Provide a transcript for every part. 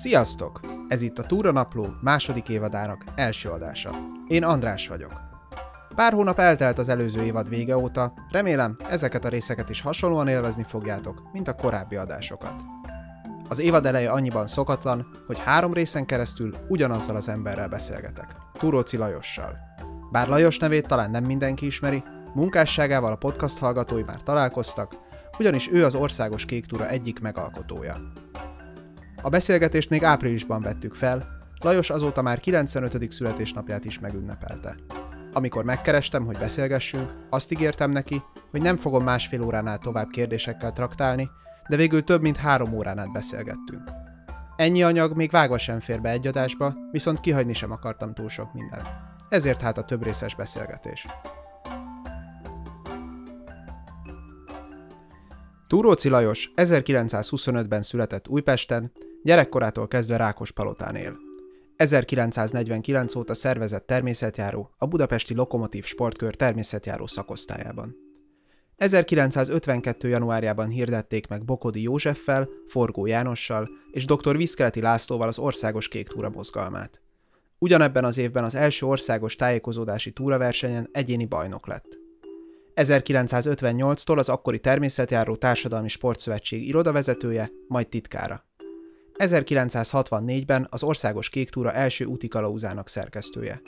Sziasztok! Ez itt a Túra Napló második évadának első adása. Én András vagyok. Pár hónap eltelt az előző évad vége óta, remélem ezeket a részeket is hasonlóan élvezni fogjátok, mint a korábbi adásokat. Az évad eleje annyiban szokatlan, hogy három részen keresztül ugyanazzal az emberrel beszélgetek, Túróci Lajossal. Bár Lajos nevét talán nem mindenki ismeri, munkásságával a podcast hallgatói már találkoztak, ugyanis ő az Országos Kék Túra egyik megalkotója. A beszélgetést még áprilisban vettük fel, Lajos azóta már 95. születésnapját is megünnepelte. Amikor megkerestem, hogy beszélgessünk, azt ígértem neki, hogy nem fogom másfél óránál tovább kérdésekkel traktálni, de végül több mint három órán át beszélgettünk. Ennyi anyag még vágva sem fér be egy adásba, viszont kihagyni sem akartam túl sok mindent. Ezért hát a több részes beszélgetés. Túróci Lajos 1925-ben született Újpesten, Gyerekkorától kezdve Rákos palotán él. 1949 óta szervezett természetjáró a Budapesti Lokomotív Sportkör természetjáró szakosztályában. 1952. januárjában hirdették meg Bokodi Józseffel, Forgó Jánossal és dr. Viszkeleti Lászlóval az országos kék túra mozgalmát. Ugyanebben az évben az első országos tájékozódási túraversenyen egyéni bajnok lett. 1958-tól az akkori természetjáró Társadalmi Sportszövetség irodavezetője, majd titkára. 1964-ben az Országos Kék Túra első útikalaúzának szerkesztője.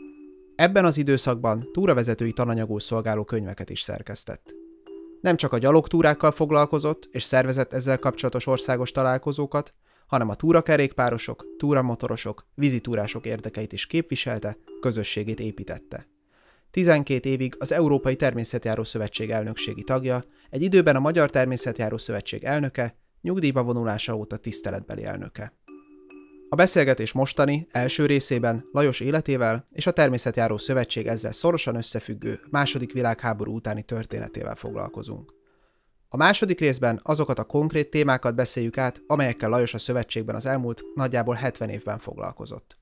Ebben az időszakban túravezetői tananyagul szolgáló könyveket is szerkesztett. Nem csak a gyalogtúrákkal foglalkozott és szervezett ezzel kapcsolatos országos találkozókat, hanem a túrakerékpárosok, túramotorosok, vízitúrások érdekeit is képviselte, közösségét építette. 12 évig az Európai Természetjáró Szövetség elnökségi tagja, egy időben a Magyar Természetjáró Szövetség elnöke, nyugdíjba vonulása óta tiszteletbeli elnöke. A beszélgetés mostani, első részében Lajos életével és a Természetjáró Szövetség ezzel szorosan összefüggő második világháború utáni történetével foglalkozunk. A második részben azokat a konkrét témákat beszéljük át, amelyekkel Lajos a szövetségben az elmúlt nagyjából 70 évben foglalkozott.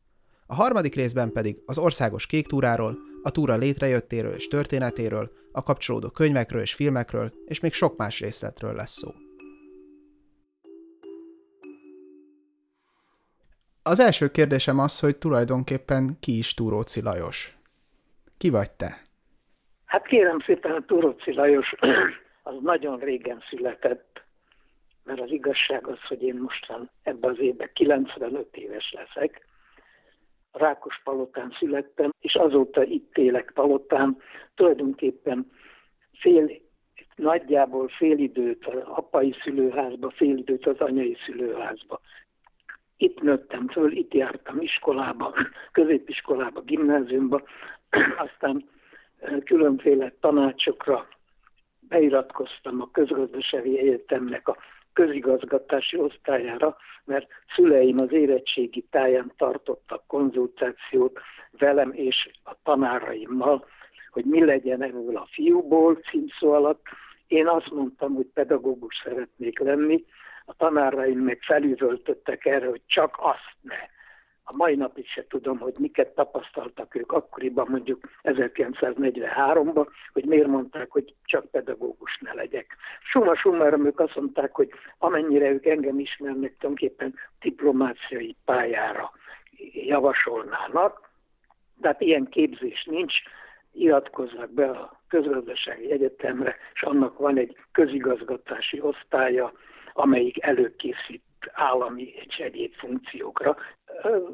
A harmadik részben pedig az országos kék túráról, a túra létrejöttéről és történetéről, a kapcsolódó könyvekről és filmekről, és még sok más részletről lesz szó. Az első kérdésem az, hogy tulajdonképpen ki is Túróci Lajos? Ki vagy te? Hát kérem szépen, a Túróci Lajos az nagyon régen született, mert az igazság az, hogy én mostan ebben az évben 95 éves leszek. Rákos palotán születtem, és azóta itt élek palotán. Tulajdonképpen fél, nagyjából fél időt az apai szülőházba, fél időt az anyai szülőházba itt nőttem föl, itt jártam iskolába, középiskolába, gimnáziumba, aztán különféle tanácsokra beiratkoztam a közgazdasági egyetemnek a közigazgatási osztályára, mert szüleim az érettségi táján tartottak konzultációt velem és a tanáraimmal, hogy mi legyen ebből a fiúból címszó alatt. Én azt mondtam, hogy pedagógus szeretnék lenni, a tanáraim meg felüvöltöttek erre, hogy csak azt ne. A mai napig se tudom, hogy miket tapasztaltak ők akkoriban, mondjuk 1943-ban, hogy miért mondták, hogy csak pedagógus ne legyek. Suma summarum ők azt mondták, hogy amennyire ők engem ismernek, tulajdonképpen diplomáciai pályára javasolnának. Tehát ilyen képzés nincs, iratkoznak be a közgazdasági egyetemre, és annak van egy közigazgatási osztálya, amelyik előkészít állami és egyéb funkciókra.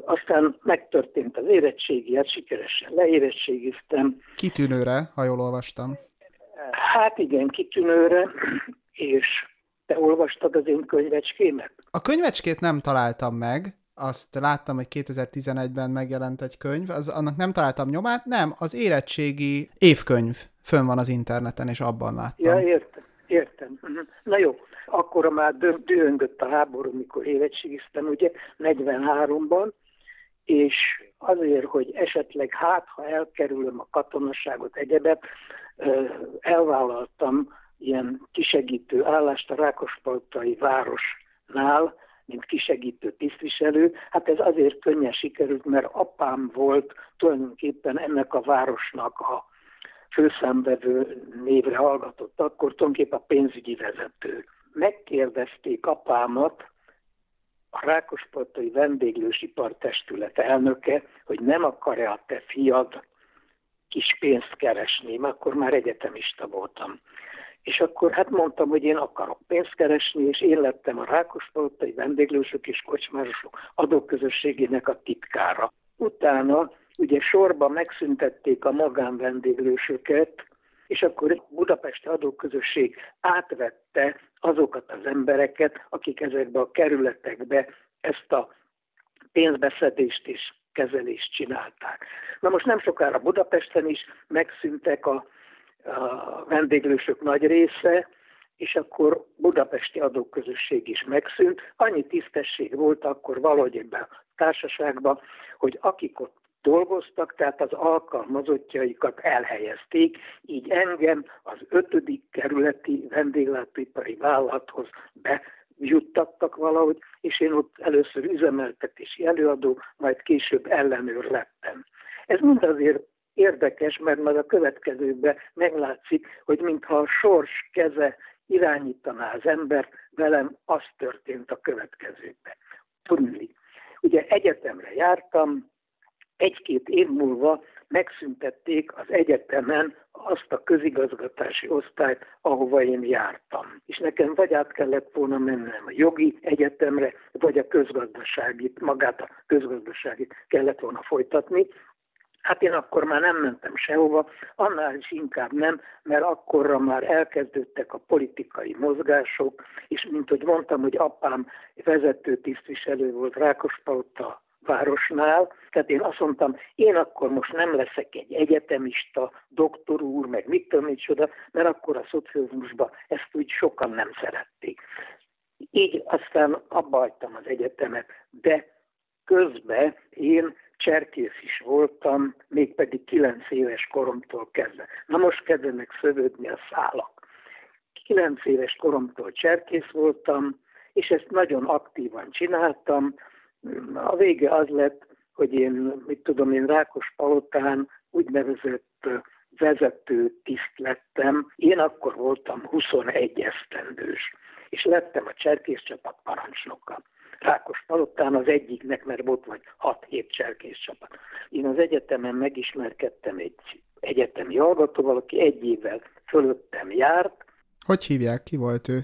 Aztán megtörtént az érettségi, hát sikeresen leérettségiztem. Kitűnőre, ha jól olvastam. Hát igen, kitűnőre, és te olvastad az én könyvecskémet? A könyvecskét nem találtam meg, azt láttam, hogy 2011-ben megjelent egy könyv, az, annak nem találtam nyomát, nem, az érettségi évkönyv fönn van az interneten, és abban láttam. Ja, értem, értem. Mhm. Na jó, akkor már dühöngött a háború, mikor érettségiztem, ugye, 43-ban, és azért, hogy esetleg hát, ha elkerülöm a katonaságot, egyebet, elvállaltam ilyen kisegítő állást a Rákospaltai városnál, mint kisegítő tisztviselő. Hát ez azért könnyen sikerült, mert apám volt tulajdonképpen ennek a városnak a főszámbevő névre hallgatott, akkor tulajdonképpen a pénzügyi vezető megkérdezték apámat, a Rákospaltai Vendéglősipar Testület elnöke, hogy nem akar-e a te fiad kis pénzt keresni, mert akkor már egyetemista voltam. És akkor hát mondtam, hogy én akarok pénzt keresni, és én lettem a Rákospaltai Vendéglősök és Kocsmárosok adóközösségének a titkára. Utána ugye sorba megszüntették a magánvendéglősöket, és akkor Budapesti Adóközösség átvette azokat az embereket, akik ezekbe a kerületekbe ezt a pénzbeszedést és kezelést csinálták. Na most nem sokára Budapesten is megszűntek a, a vendéglősök nagy része, és akkor budapesti adóközösség is megszűnt. Annyi tisztesség volt akkor valahogy ebben a társaságban, hogy akik ott dolgoztak, tehát az alkalmazottjaikat elhelyezték, így engem az ötödik kerületi vendéglátóipari vállalathoz bejuttattak valahogy, és én ott először üzemeltetési előadó, majd később ellenőr lettem. Ez mind azért érdekes, mert már a következőben meglátszik, hogy mintha a sors keze irányítaná az ember, velem az történt a következőben. Tudni, ugye egyetemre jártam, egy-két év múlva megszüntették az egyetemen azt a közigazgatási osztályt, ahova én jártam. És nekem vagy át kellett volna mennem a jogi egyetemre, vagy a közgazdaságit, magát a közgazdaságit kellett volna folytatni. Hát én akkor már nem mentem sehova, annál is inkább nem, mert akkorra már elkezdődtek a politikai mozgások, és mint hogy mondtam, hogy apám vezető tisztviselő volt Rákospalota városnál, tehát én azt mondtam, én akkor most nem leszek egy egyetemista, doktor úr, meg mit tudom micsoda, mert akkor a szocializmusban ezt úgy sokan nem szerették. Így aztán abba az egyetemet, de közben én cserkész is voltam, mégpedig kilenc éves koromtól kezdve. Na most kezdenek szövődni a szálak. Kilenc éves koromtól cserkész voltam, és ezt nagyon aktívan csináltam, a vége az lett, hogy én, mit tudom én, Rákos Palotán úgynevezett vezető tiszt lettem. Én akkor voltam 21 esztendős, és lettem a cserkész csapat parancsnoka. Rákos Palotán az egyiknek, mert volt vagy 6-7 cserkész csapat. Én az egyetemen megismerkedtem egy egyetemi hallgatóval, aki egy évvel fölöttem járt. Hogy hívják? Ki volt ő?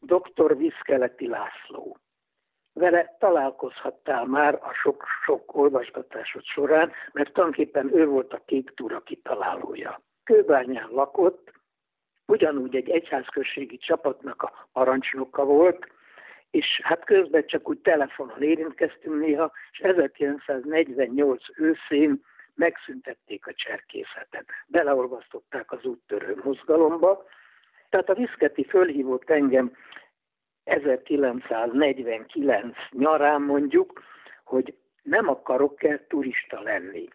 Dr. Viszkeleti László vele találkozhattál már a sok-sok olvasgatásod során, mert tulajdonképpen ő volt a kék túra kitalálója. Kőbányán lakott, ugyanúgy egy egyházközségi csapatnak a parancsnoka volt, és hát közben csak úgy telefonon érintkeztünk néha, és 1948 őszén megszüntették a cserkészetet. Beleolvasztották az úttörő mozgalomba. Tehát a Viszketi fölhívott engem 1949 nyarán mondjuk, hogy nem akarok-e turista lenni.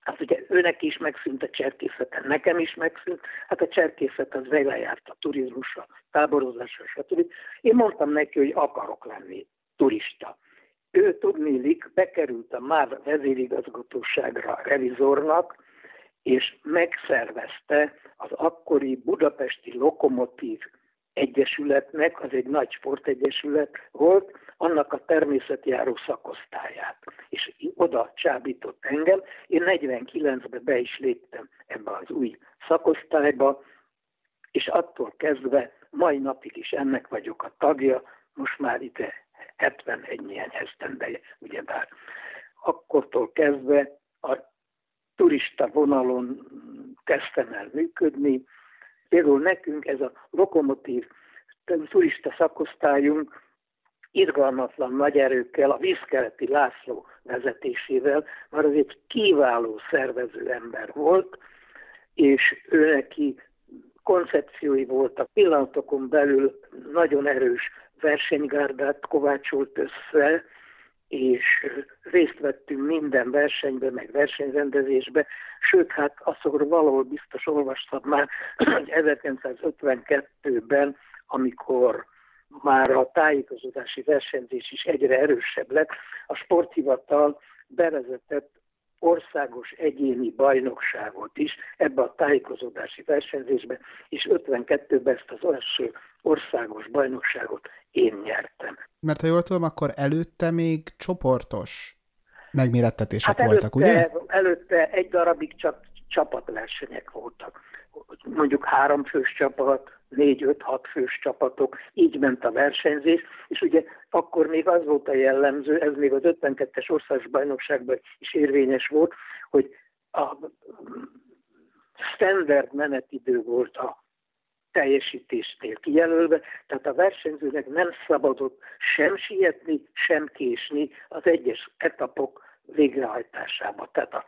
Hát ugye őnek is megszűnt a cserkészet, nekem is megszűnt, hát a cserkészet az velejárt a turizmusra, táborozásra, stb. Én mondtam neki, hogy akarok lenni turista. Ő tudnélik, bekerült a MÁV vezérigazgatóságra revizornak, és megszervezte az akkori budapesti lokomotív egyesületnek, az egy nagy sportegyesület volt, annak a természetjáró szakosztályát. És oda csábított engem. Én 49-ben be is léptem ebbe az új szakosztályba, és attól kezdve mai napig is ennek vagyok a tagja, most már ide 71 milyen esztendeje, ugyebár. Akkortól kezdve a turista vonalon kezdtem el működni, Például nekünk ez a lokomotív turista szakosztályunk irgalmatlan nagy erőkkel, a vízkeleti László vezetésével, már azért kiváló szervező ember volt, és ő neki koncepciói voltak, pillanatokon belül nagyon erős versenygárdát kovácsolt össze, és részt vettünk minden versenyben, meg versenyrendezésbe, sőt, hát azokról valahol biztos olvastam már, hogy 1952-ben, amikor már a tájékozódási versenyzés is egyre erősebb lett, a sporthivatal bevezetett országos egyéni bajnokságot is ebbe a tájékozódási versenyzésbe, és 52-ben ezt az első országos bajnokságot én nyertem. Mert ha jól tudom, akkor előtte még csoportos megmérettetések hát voltak, ugye? Előtte egy darabig csak csapatversenyek voltak. Mondjuk három fős csapat, négy-öt-hat fős csapatok, így ment a versenyzés, és ugye akkor még az volt a jellemző, ez még az 52-es országos bajnokságban is érvényes volt, hogy a standard menetidő volt a teljesítésnél kijelölve, tehát a versenyzőnek nem szabadott sem sietni, sem késni az egyes etapok végrehajtásába, tehát a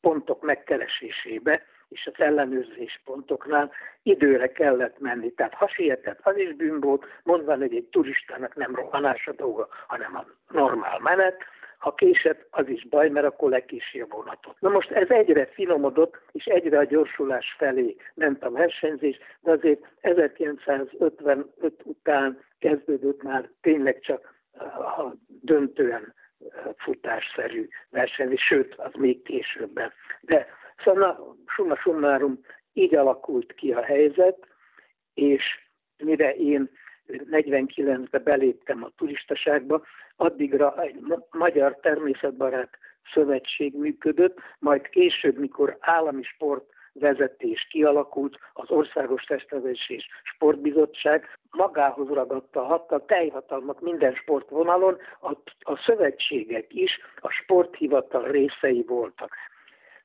pontok megkeresésébe, és az ellenőrzés pontoknál időre kellett menni. Tehát ha sietett, az is bűn volt, mondva, hogy egy turistának nem rohanás a dolga, hanem a normál menet, ha késett, az is baj, mert akkor lekési a vonatot. Na most ez egyre finomodott, és egyre a gyorsulás felé ment a versenyzés, de azért 1955 után kezdődött már tényleg csak a döntően futásszerű versenyzés, sőt, az még későbben. De szóval summa summarum így alakult ki a helyzet, és mire én 49-ben beléptem a turistaságba, addigra egy magyar természetbarát szövetség működött, majd később, mikor állami sport vezetés kialakult, az Országos Testnevelés és Sportbizottság magához ragadta a hatta, teljhatalmat minden sportvonalon, a, a szövetségek is a sporthivatal részei voltak.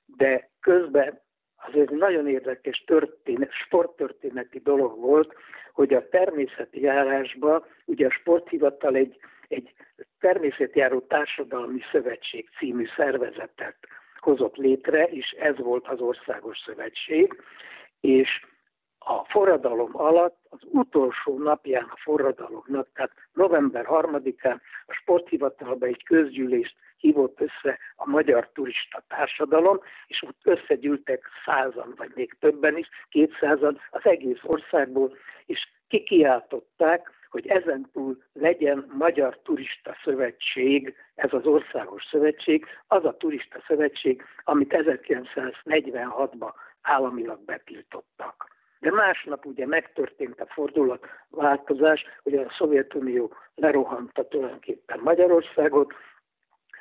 De közben azért nagyon érdekes történet, sporttörténeti dolog volt, hogy a természeti járásba ugye a sporthivatal egy, egy természetjáró társadalmi szövetség című szervezetet hozott létre, és ez volt az országos szövetség, és a forradalom alatt, az utolsó napján a forradalomnak, tehát november 3-án a sporthivatalban egy közgyűlést hívott össze a magyar turista társadalom, és ott összegyűltek százan, vagy még többen is, kétszázan az egész országból, és kikiáltották, hogy ezentúl legyen Magyar Turista Szövetség, ez az országos szövetség, az a turista szövetség, amit 1946-ban államilag betiltottak. De másnap ugye megtörtént a fordulat-változás, hogy a Szovjetunió lerohanta tulajdonképpen Magyarországot,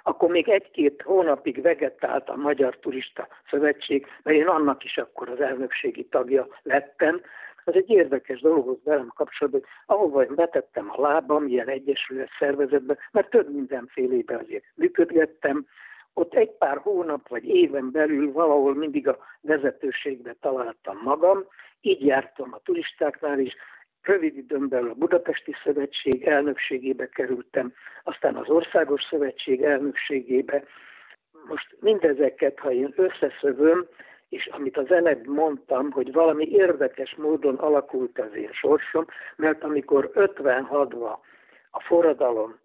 akkor még egy-két hónapig vegetált a Magyar Turista Szövetség, mert én annak is akkor az elnökségi tagja lettem, az egy érdekes dolog volt velem kapcsolatban, hogy ahova én betettem a lábam ilyen egyesület szervezetbe, mert több mindenfélébe azért működgettem, ott egy pár hónap vagy éven belül valahol mindig a vezetőségbe találtam magam, így jártam a turistáknál is, rövid időn belül a Budapesti Szövetség elnökségébe kerültem, aztán az Országos Szövetség elnökségébe. Most mindezeket, ha én összeszövöm, és amit az előbb mondtam, hogy valami érdekes módon alakult az én sorsom, mert amikor 56-ban a forradalom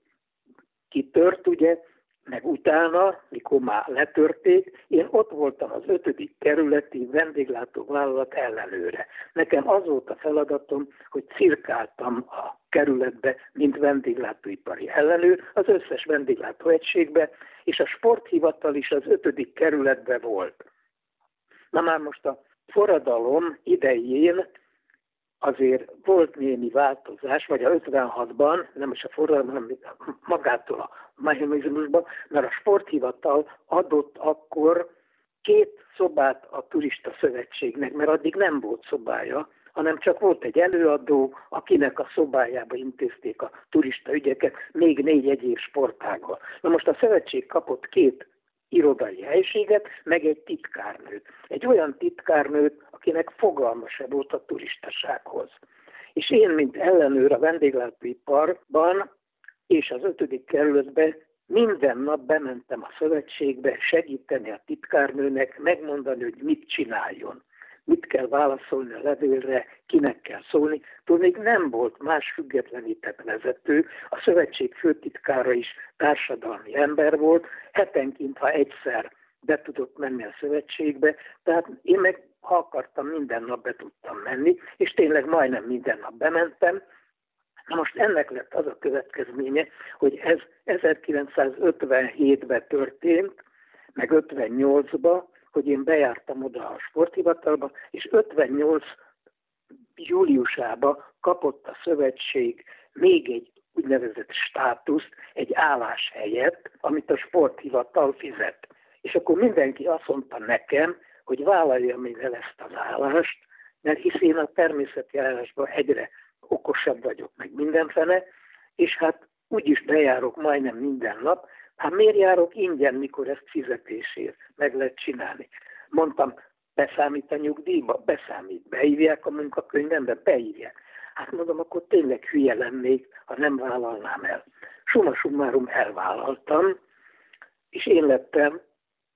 kitört, ugye, meg utána, mikor már letörték, én ott voltam az ötödik kerületi vendéglátóvállalat ellenőre. Nekem az volt a feladatom, hogy cirkáltam a kerületbe, mint vendéglátóipari ellenőr, az összes vendéglátóegységbe, és a sporthivatal is az ötödik kerületbe volt. Na már most a forradalom idején azért volt némi változás, vagy a 56-ban, nem is a forradalom, hanem magától a mechanizmusban, mert a sporthivatal adott akkor két szobát a turista szövetségnek, mert addig nem volt szobája, hanem csak volt egy előadó, akinek a szobájába intézték a turista ügyeket, még négy egyéb sportággal. Na most a szövetség kapott két irodai helységet, meg egy titkárnőt. Egy olyan titkárnőt, akinek fogalma se volt a turistasághoz. Én, mint ellenőr a vendéglátóiparban és az ötödik kerületbe minden nap bementem a szövetségbe segíteni a titkárnőnek, megmondani, hogy mit csináljon mit kell válaszolni a levélre, kinek kell szólni. Tudod, még nem volt más függetlenített vezető, a szövetség főtitkára is társadalmi ember volt, hetenként, ha egyszer be tudott menni a szövetségbe, tehát én meg, ha akartam, minden nap be tudtam menni, és tényleg majdnem minden nap bementem, Na most ennek lett az a következménye, hogy ez 1957-ben történt, meg 58-ba, hogy én bejártam oda a sporthivatalba, és 58 júliusába kapott a szövetség még egy úgynevezett státuszt, egy álláshelyet, amit a sporthivatal fizet. És akkor mindenki azt mondta nekem, hogy vállaljam én el ezt az állást, mert hisz én a természeti állásban egyre okosabb vagyok, meg mindenfene, és hát úgyis bejárok majdnem minden nap, hát miért járok ingyen, mikor ezt fizetésért meg lehet csinálni? Mondtam, beszámít a nyugdíjba? Beszámít. Beírják a munkakönyvembe? Beírják. Hát mondom, akkor tényleg hülye lennék, ha nem vállalnám el. Suma summarum elvállaltam, és én lettem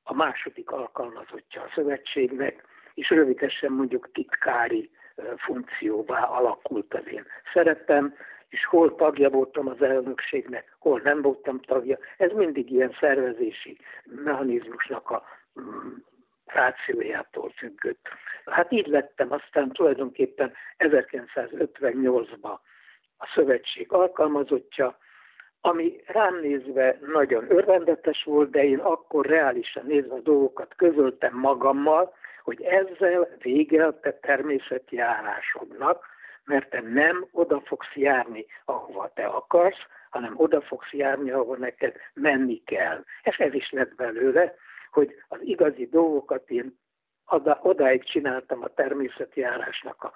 a második alkalmazottja a szövetségnek, és rövidesen mondjuk titkári funkcióvá alakult az én szerepem, és hol tagja voltam az elnökségnek, hol nem voltam tagja. Ez mindig ilyen szervezési mechanizmusnak a mm, rációjától függött. Hát így lettem aztán tulajdonképpen 1958-ban a szövetség alkalmazottja, ami rám nézve nagyon örvendetes volt, de én akkor reálisan nézve a dolgokat közöltem magammal, hogy ezzel vége a te természeti járásodnak, mert te nem oda fogsz járni, ahova te akarsz, hanem oda fogsz járni, ahova neked menni kell. És ez is lett belőle, hogy az igazi dolgokat én oda, odáig csináltam a természeti járásnak a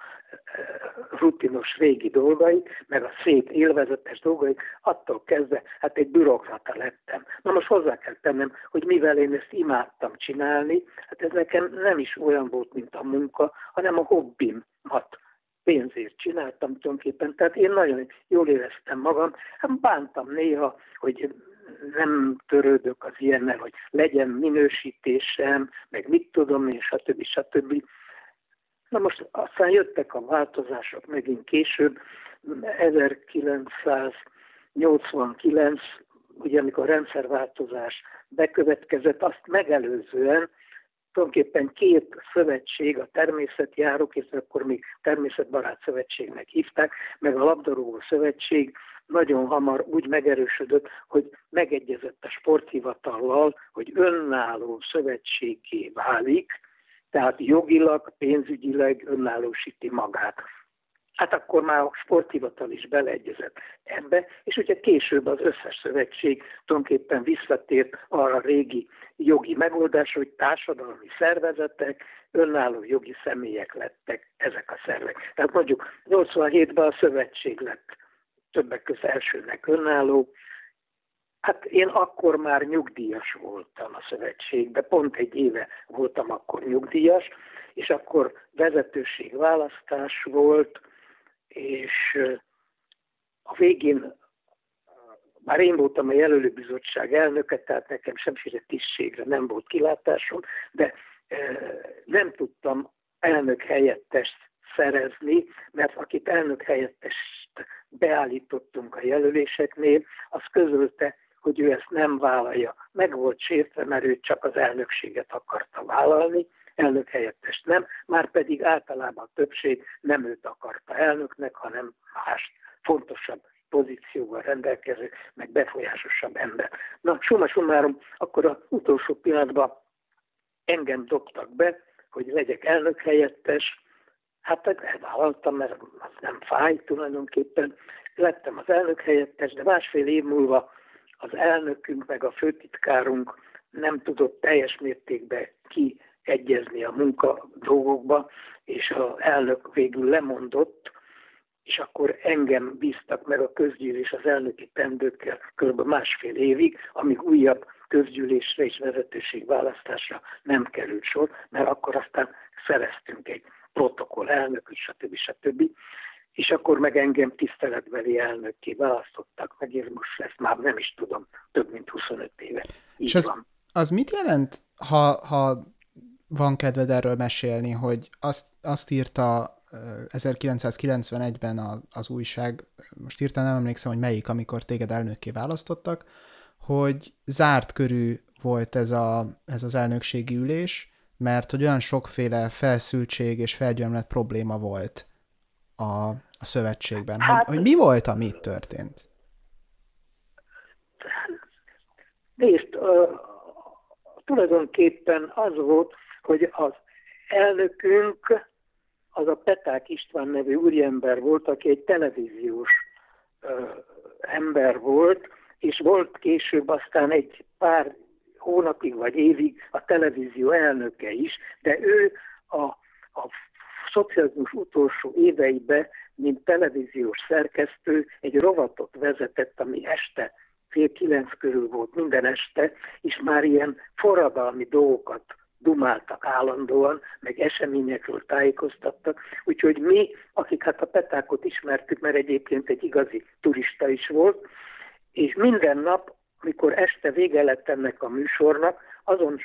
rutinos régi dolgait, meg a szép élvezetes dolgait, attól kezdve, hát egy bürokrata lettem. Na most hozzá kell tennem, hogy mivel én ezt imádtam csinálni, hát ez nekem nem is olyan volt, mint a munka, hanem a hobbimat pénzért csináltam tulajdonképpen. Tehát én nagyon jól éreztem magam. Hát bántam néha, hogy nem törődök az ilyennel, hogy legyen minősítésem, meg mit tudom én, stb. stb. Na most aztán jöttek a változások megint később, 1989, ugye amikor a rendszerváltozás bekövetkezett, azt megelőzően tulajdonképpen két szövetség, a természetjárók, és akkor még természetbarát szövetségnek hívták, meg a labdarúgó szövetség nagyon hamar úgy megerősödött, hogy megegyezett a sporthivatallal, hogy önálló szövetségé válik, tehát jogilag, pénzügyileg önállósíti magát. Hát akkor már a sporthivatal is beleegyezett ebbe, és ugye később az összes szövetség tulajdonképpen visszatért arra régi jogi megoldásra, hogy társadalmi szervezetek, önálló jogi személyek lettek ezek a szervek. Tehát mondjuk 87-ben a szövetség lett többek között elsőnek önálló. Hát én akkor már nyugdíjas voltam a szövetségben, pont egy éve voltam akkor nyugdíjas, és akkor vezetőségválasztás volt, és a végén már én voltam a jelölőbizottság elnöke, tehát nekem semmiféle tisztségre nem volt kilátásom, de nem tudtam elnök helyettest szerezni, mert akit elnök helyettest beállítottunk a jelöléseknél, az közölte, hogy ő ezt nem vállalja. Meg volt sértve, mert ő csak az elnökséget akarta vállalni, elnök helyettest nem, már pedig általában a többség nem őt akarta elnöknek, hanem más fontosabb pozícióval rendelkező, meg befolyásosabb ember. Na, summa summarum, akkor az utolsó pillanatban engem dobtak be, hogy legyek elnök helyettes, Hát elvállaltam, mert az nem fáj tulajdonképpen. Lettem az elnök helyettes, de másfél év múlva az elnökünk meg a főtitkárunk nem tudott teljes mértékben kiegyezni a munka dolgokba, és az elnök végül lemondott, és akkor engem bíztak meg a közgyűlés az elnöki tendőkkel kb. másfél évig, amíg újabb közgyűlésre és vezetőségválasztásra nem került sor, mert akkor aztán szereztünk egy protokoll elnök, stb. stb. És akkor meg engem tiszteletbeli elnökké választottak, meg én most ezt már nem is tudom, több mint 25 éve. Így és az, van. az mit jelent, ha, ha van kedved erről mesélni, hogy azt, azt írta 1991-ben az, az újság, most írta nem emlékszem, hogy melyik, amikor téged elnökké választottak, hogy zárt körű volt ez, a, ez az elnökségi ülés, mert hogy olyan sokféle felszültség és felgyömlet probléma volt a, a szövetségben. Hát, hogy, hogy mi volt, ami itt történt? Nézd, tulajdonképpen az volt, hogy az elnökünk az a Peták István nevű úriember volt, aki egy televíziós ö, ember volt, és volt később aztán egy pár hónapig vagy évig a televízió elnöke is, de ő a, a szocializmus utolsó éveibe, mint televíziós szerkesztő egy rovatot vezetett, ami este fél kilenc körül volt minden este, és már ilyen forradalmi dolgokat dumáltak állandóan, meg eseményekről tájékoztattak. Úgyhogy mi, akik hát a Petákot ismertük, mert egyébként egy igazi turista is volt, és minden nap, mikor este vége lett ennek a műsornak, azon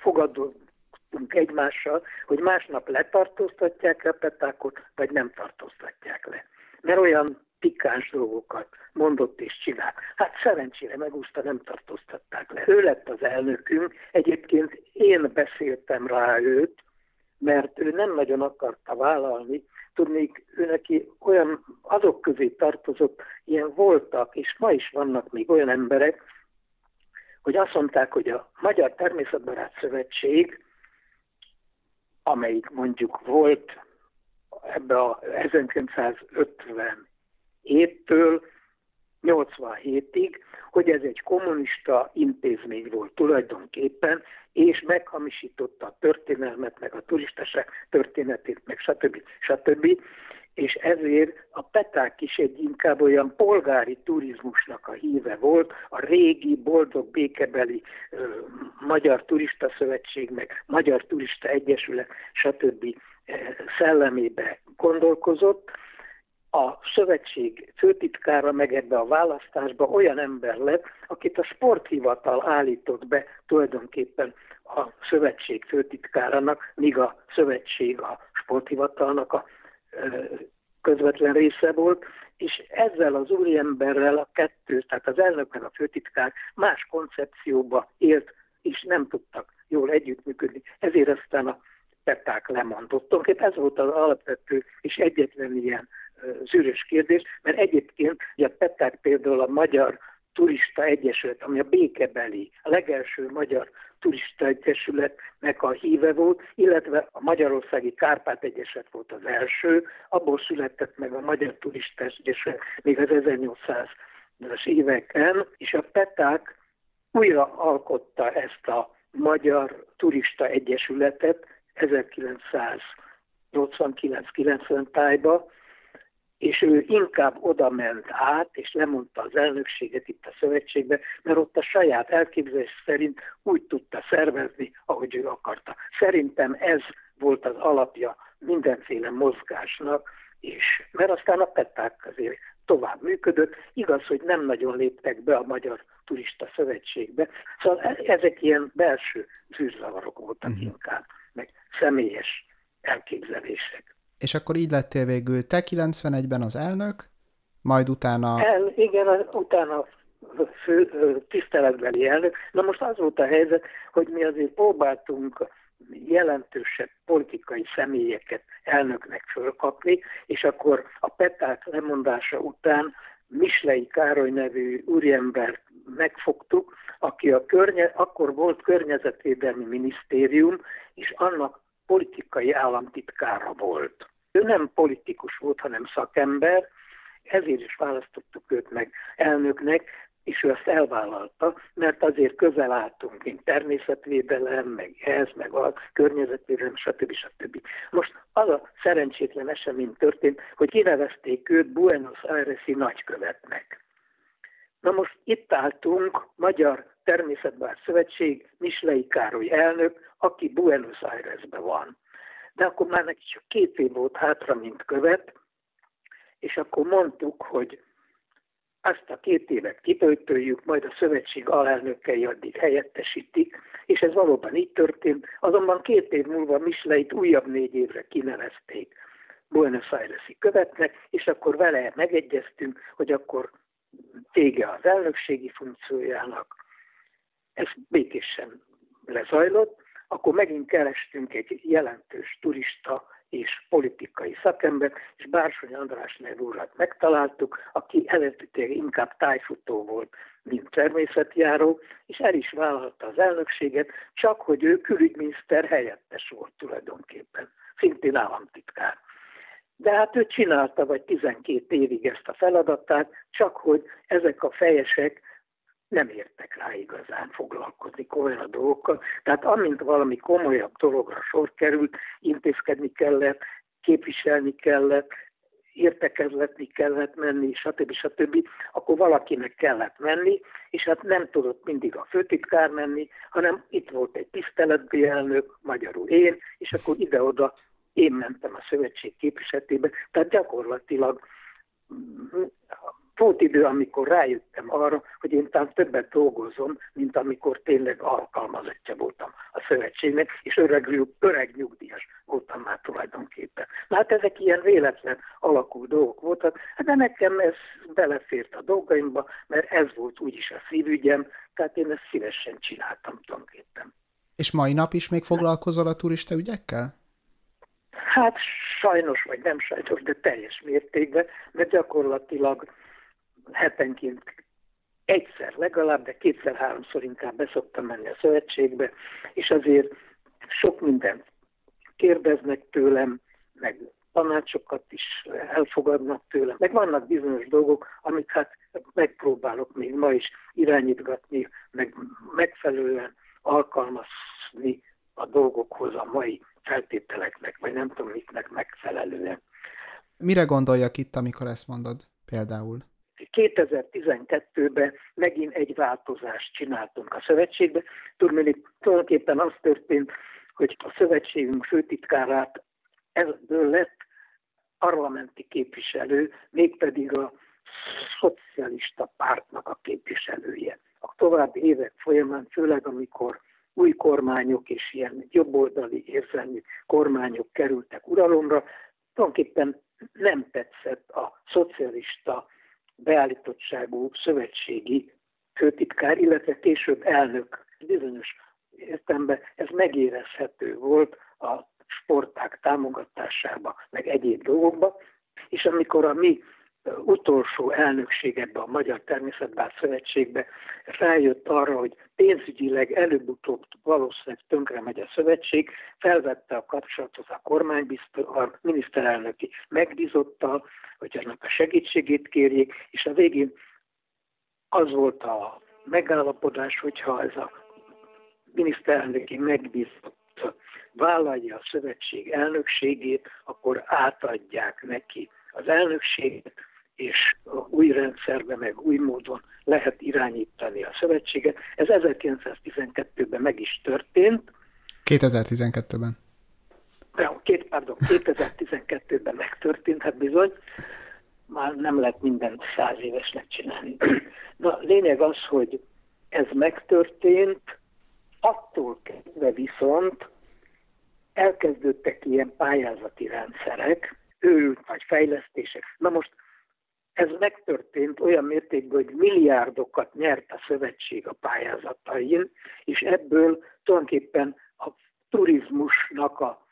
fogadtunk egymással, hogy másnap letartóztatják a Petákot, vagy nem tartóztatják le. Mert olyan pikáns dolgokat mondott és csinált. Hát szerencsére megúszta, nem tartóztatták le. Ő lett az elnökünk, egyébként én beszéltem rá őt, mert ő nem nagyon akarta vállalni, tudnék, ő neki olyan azok közé tartozott, ilyen voltak, és ma is vannak még olyan emberek, hogy azt mondták, hogy a Magyar Természetbarát Szövetség, amelyik mondjuk volt ebbe a 1950 7-től 87-ig, hogy ez egy kommunista intézmény volt tulajdonképpen, és meghamisította a történelmet, meg a turistaság történetét, meg stb. stb. És ezért a Peták is egy inkább olyan polgári turizmusnak a híve volt, a régi, boldog, békebeli ö, Magyar Turista Szövetség, meg Magyar Turista Egyesület, stb. szellemébe gondolkozott, a szövetség főtitkára meg ebbe a választásba olyan ember lett, akit a sporthivatal állított be tulajdonképpen a szövetség főtitkárának, míg a szövetség a sporthivatalnak a közvetlen része volt, és ezzel az úriemberrel a kettő, tehát az elnök a főtitkár más koncepcióba élt, és nem tudtak jól együttműködni. Ezért aztán a peták lemondott. Tulajdonképpen ez volt az alapvető és egyetlen ilyen zűrös kérdés, mert egyébként ugye a Peták például a Magyar Turista Egyesület, ami a békebeli, a legelső magyar turista egyesületnek a híve volt, illetve a Magyarországi Kárpát Egyesület volt az első, abból született meg a Magyar Turista Egyesület még az 1800-as éveken, és a Peták újra alkotta ezt a Magyar Turista Egyesületet 1989-90 tájba, és ő inkább oda ment át, és lemondta az elnökséget itt a szövetségbe, mert ott a saját elképzelés szerint úgy tudta szervezni, ahogy ő akarta. Szerintem ez volt az alapja mindenféle mozgásnak, és mert aztán a petták azért tovább működött. Igaz, hogy nem nagyon léptek be a Magyar Turista Szövetségbe. Szóval ezek ilyen belső zűrzavarok voltak uh-huh. inkább, meg személyes elképzelések. És akkor így lettél végül te 91-ben az elnök, majd utána... El, igen, utána fő, tiszteletbeli elnök. Na most az volt a helyzet, hogy mi azért próbáltunk jelentősebb politikai személyeket elnöknek fölkapni, és akkor a Peták lemondása után Mislei Károly nevű úriembert megfogtuk, aki a környe, akkor volt környezetvédelmi minisztérium, és annak politikai államtitkára volt. Ő nem politikus volt, hanem szakember, ezért is választottuk őt meg elnöknek, és ő azt elvállalta, mert azért közel álltunk, mint természetvédelem, meg ez, meg a környezetvédelem, stb. stb. Most az a szerencsétlen esemény történt, hogy kinevezték őt Buenos Aires-i nagykövetnek. Na most itt álltunk, Magyar Természetbár Szövetség, Mislei Károly elnök, aki Buenos Airesben van de akkor már neki csak két év volt hátra, mint követ, és akkor mondtuk, hogy azt a két évet kitöltöljük, majd a szövetség alelnökei addig helyettesítik, és ez valóban így történt, azonban két év múlva Misleit újabb négy évre kinevezték Buenos Aires-i követnek, és akkor vele megegyeztünk, hogy akkor vége az elnökségi funkciójának. Ez békésen lezajlott, akkor megint kerestünk egy jelentős turista és politikai szakember, és Bársony András nevű urat megtaláltuk, aki eredetileg inkább tájfutó volt, mint természetjáró, és el is vállalta az elnökséget, csak hogy ő külügyminiszter helyettes volt tulajdonképpen, szintén államtitkár. De hát ő csinálta vagy 12 évig ezt a feladatát, csak hogy ezek a fejesek nem értek rá igazán foglalkozni komolyan a dolgokkal. Tehát amint valami komolyabb dologra sor került, intézkedni kellett, képviselni kellett, értekezletni kellett menni, stb. stb., akkor valakinek kellett menni, és hát nem tudott mindig a főtitkár menni, hanem itt volt egy tiszteletbi elnök, magyarul én, és akkor ide-oda én mentem a szövetség képviseletébe, tehát gyakorlatilag volt idő, amikor rájöttem arra, hogy én talán többet dolgozom, mint amikor tényleg alkalmazottja voltam a szövetségnek, és öreg, öreg nyugdíjas voltam már tulajdonképpen. Na hát ezek ilyen véletlen alakú dolgok voltak, hát de nekem ez belefért a dolgaimba, mert ez volt úgyis a szívügyem, tehát én ezt szívesen csináltam tulajdonképpen. És mai nap is még foglalkozol a turista ügyekkel? Hát sajnos, vagy nem sajnos, de teljes mértékben, mert gyakorlatilag hetenként egyszer legalább, de kétszer-háromszor inkább beszoktam menni a szövetségbe, és azért sok mindent kérdeznek tőlem, meg tanácsokat is elfogadnak tőlem, meg vannak bizonyos dolgok, amit hát megpróbálok még ma is irányítgatni, meg megfelelően alkalmazni a dolgokhoz a mai feltételeknek, vagy nem tudom miknek megfelelően. Mire gondoljak itt, amikor ezt mondod például? 2012-ben megint egy változást csináltunk a szövetségbe. Tudni, tulajdonképpen az történt, hogy a szövetségünk főtitkárát ebből lett parlamenti képviselő, mégpedig a szocialista pártnak a képviselője. A további évek folyamán, főleg amikor új kormányok és ilyen jobboldali érzelmű kormányok kerültek uralomra, tulajdonképpen nem tetszett a szocialista beállítottságú szövetségi főtitkár, illetve később elnök. Bizonyos értemben ez megérezhető volt a sporták támogatásába, meg egyéb dolgokba, és amikor a mi utolsó elnökségekben, a Magyar Természetbár Szövetségbe rájött arra, hogy pénzügyileg előbb-utóbb valószínűleg tönkre megy a szövetség, felvette a kapcsolatot a kormánybiztos, a miniszterelnöki megbízottal, hogy annak a segítségét kérjék, és a végén az volt a megállapodás, hogyha ez a miniszterelnöki megbízott vállalja a szövetség elnökségét, akkor átadják neki az elnökséget, és új rendszerben, meg új módon lehet irányítani a szövetséget. Ez 1912-ben meg is történt. 2012-ben. Ja, két, pardon, 2012-ben megtörtént, hát bizony. Már nem lehet mindent száz évesnek csinálni. Na, lényeg az, hogy ez megtörtént, attól kezdve viszont elkezdődtek ilyen pályázati rendszerek, őrült nagy fejlesztések. Na most ez megtörtént olyan mértékben, hogy milliárdokat nyert a szövetség a pályázatain, és ebből tulajdonképpen a turizmusnak a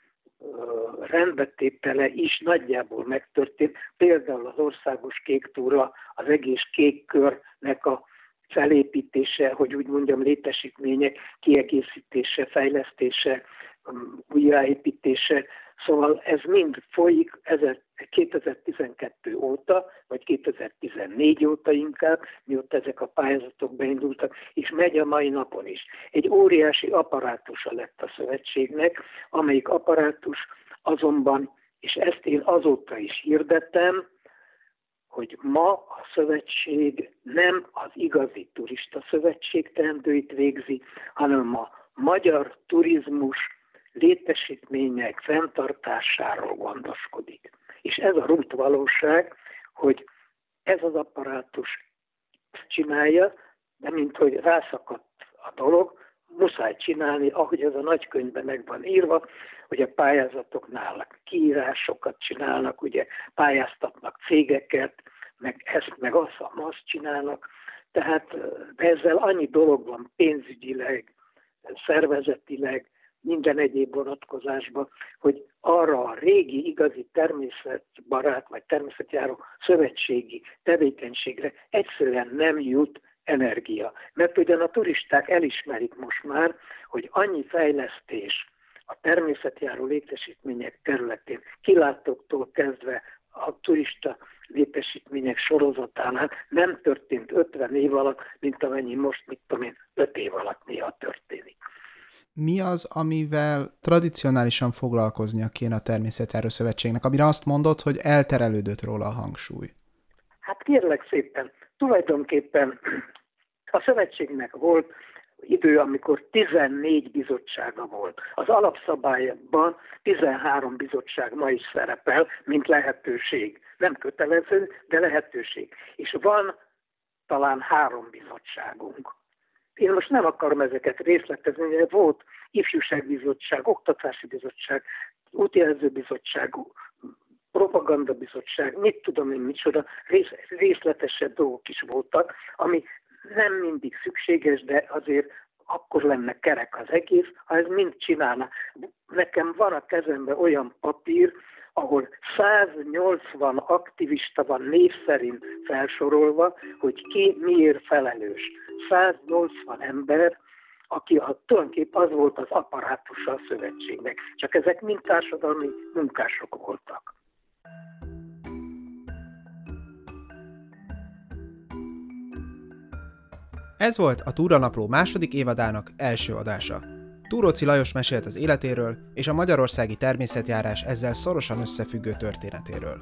rendbetétele is nagyjából megtörtént. Például az országos kék túra, az egész kék körnek a felépítése, hogy úgy mondjam, létesítmények kiegészítése, fejlesztése, újraépítése, Szóval ez mind folyik 2012 óta, vagy 2014 óta inkább, mióta ezek a pályázatok beindultak, és megy a mai napon is. Egy óriási apparátusa lett a szövetségnek, amelyik apparátus azonban, és ezt én azóta is hirdettem, hogy ma a szövetség nem az igazi turista szövetség teendőit végzi, hanem a magyar turizmus létesítmények fenntartásáról gondoskodik. És ez a rút valóság, hogy ez az apparátus csinálja, de mint hogy rászakadt a dolog, muszáj csinálni, ahogy ez a nagykönyvben meg van írva, hogy a pályázatoknál kiírásokat csinálnak, ugye pályáztatnak cégeket, meg ezt, meg azt, azt csinálnak. Tehát ezzel annyi dolog van pénzügyileg, szervezetileg, minden egyéb vonatkozásban, hogy arra a régi, igazi természetbarát vagy természetjáró szövetségi tevékenységre egyszerűen nem jut energia. Mert ugyan a turisták elismerik most már, hogy annyi fejlesztés a természetjáró létesítmények területén, kilátóktól kezdve a turista létesítmények sorozatánál nem történt 50 év alatt, mint amennyi most, mit tudom én, 5 év alatt néha történik. Mi az, amivel tradicionálisan foglalkoznia kéne a Természetjáró Szövetségnek, amire azt mondod, hogy elterelődött róla a hangsúly? Hát kérlek szépen, tulajdonképpen a szövetségnek volt idő, amikor 14 bizottsága volt. Az alapszabályban 13 bizottság ma is szerepel, mint lehetőség. Nem kötelező, de lehetőség. És van talán három bizottságunk. Én most nem akarom ezeket részletezni, de volt ifjúságbizottság, oktatási bizottság, útjelzőbizottság, propagandabizottság, mit tudom én micsoda, rész, részletesebb dolgok is voltak, ami nem mindig szükséges, de azért akkor lenne kerek az egész, ha ez mind csinálna. Nekem van a kezemben olyan papír, ahol 180 aktivista van név szerint felsorolva, hogy ki miért felelős. 180 ember, aki a, tulajdonképp az volt az apparátusa a szövetségnek. Csak ezek mind társadalmi munkások voltak. Ez volt a Túranapló második évadának első adása. Túróci Lajos mesélt az életéről és a magyarországi természetjárás ezzel szorosan összefüggő történetéről.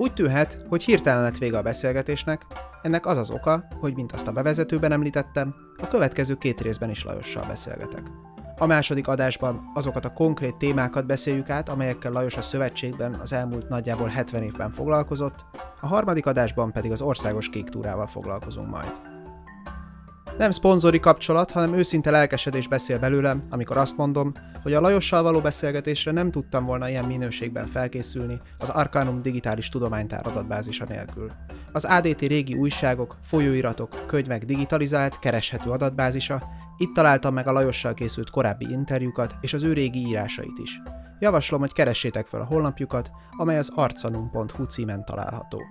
Úgy tűnhet, hogy hirtelen lett vége a beszélgetésnek, ennek az az oka, hogy mint azt a bevezetőben említettem, a következő két részben is Lajossal beszélgetek. A második adásban azokat a konkrét témákat beszéljük át, amelyekkel Lajos a szövetségben az elmúlt nagyjából 70 évben foglalkozott, a harmadik adásban pedig az országos kék túrával foglalkozunk majd. Nem szponzori kapcsolat, hanem őszinte lelkesedés beszél belőlem, amikor azt mondom, hogy a Lajossal való beszélgetésre nem tudtam volna ilyen minőségben felkészülni az Arcanum digitális tudománytár adatbázisa nélkül. Az ADT régi újságok, folyóiratok, könyvek digitalizált, kereshető adatbázisa, itt találtam meg a Lajossal készült korábbi interjúkat és az ő régi írásait is. Javaslom, hogy keressétek fel a honlapjukat, amely az arcanum.hu címen található.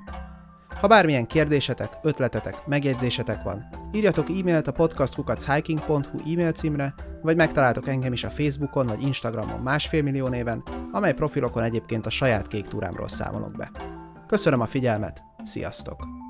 Ha bármilyen kérdésetek, ötletetek, megjegyzésetek van, írjatok e-mailt a podcastkukachhiking.hu e-mail címre, vagy megtaláltok engem is a Facebookon vagy Instagramon másfél millió néven, amely profilokon egyébként a saját kék túrámról számolok be. Köszönöm a figyelmet, sziasztok!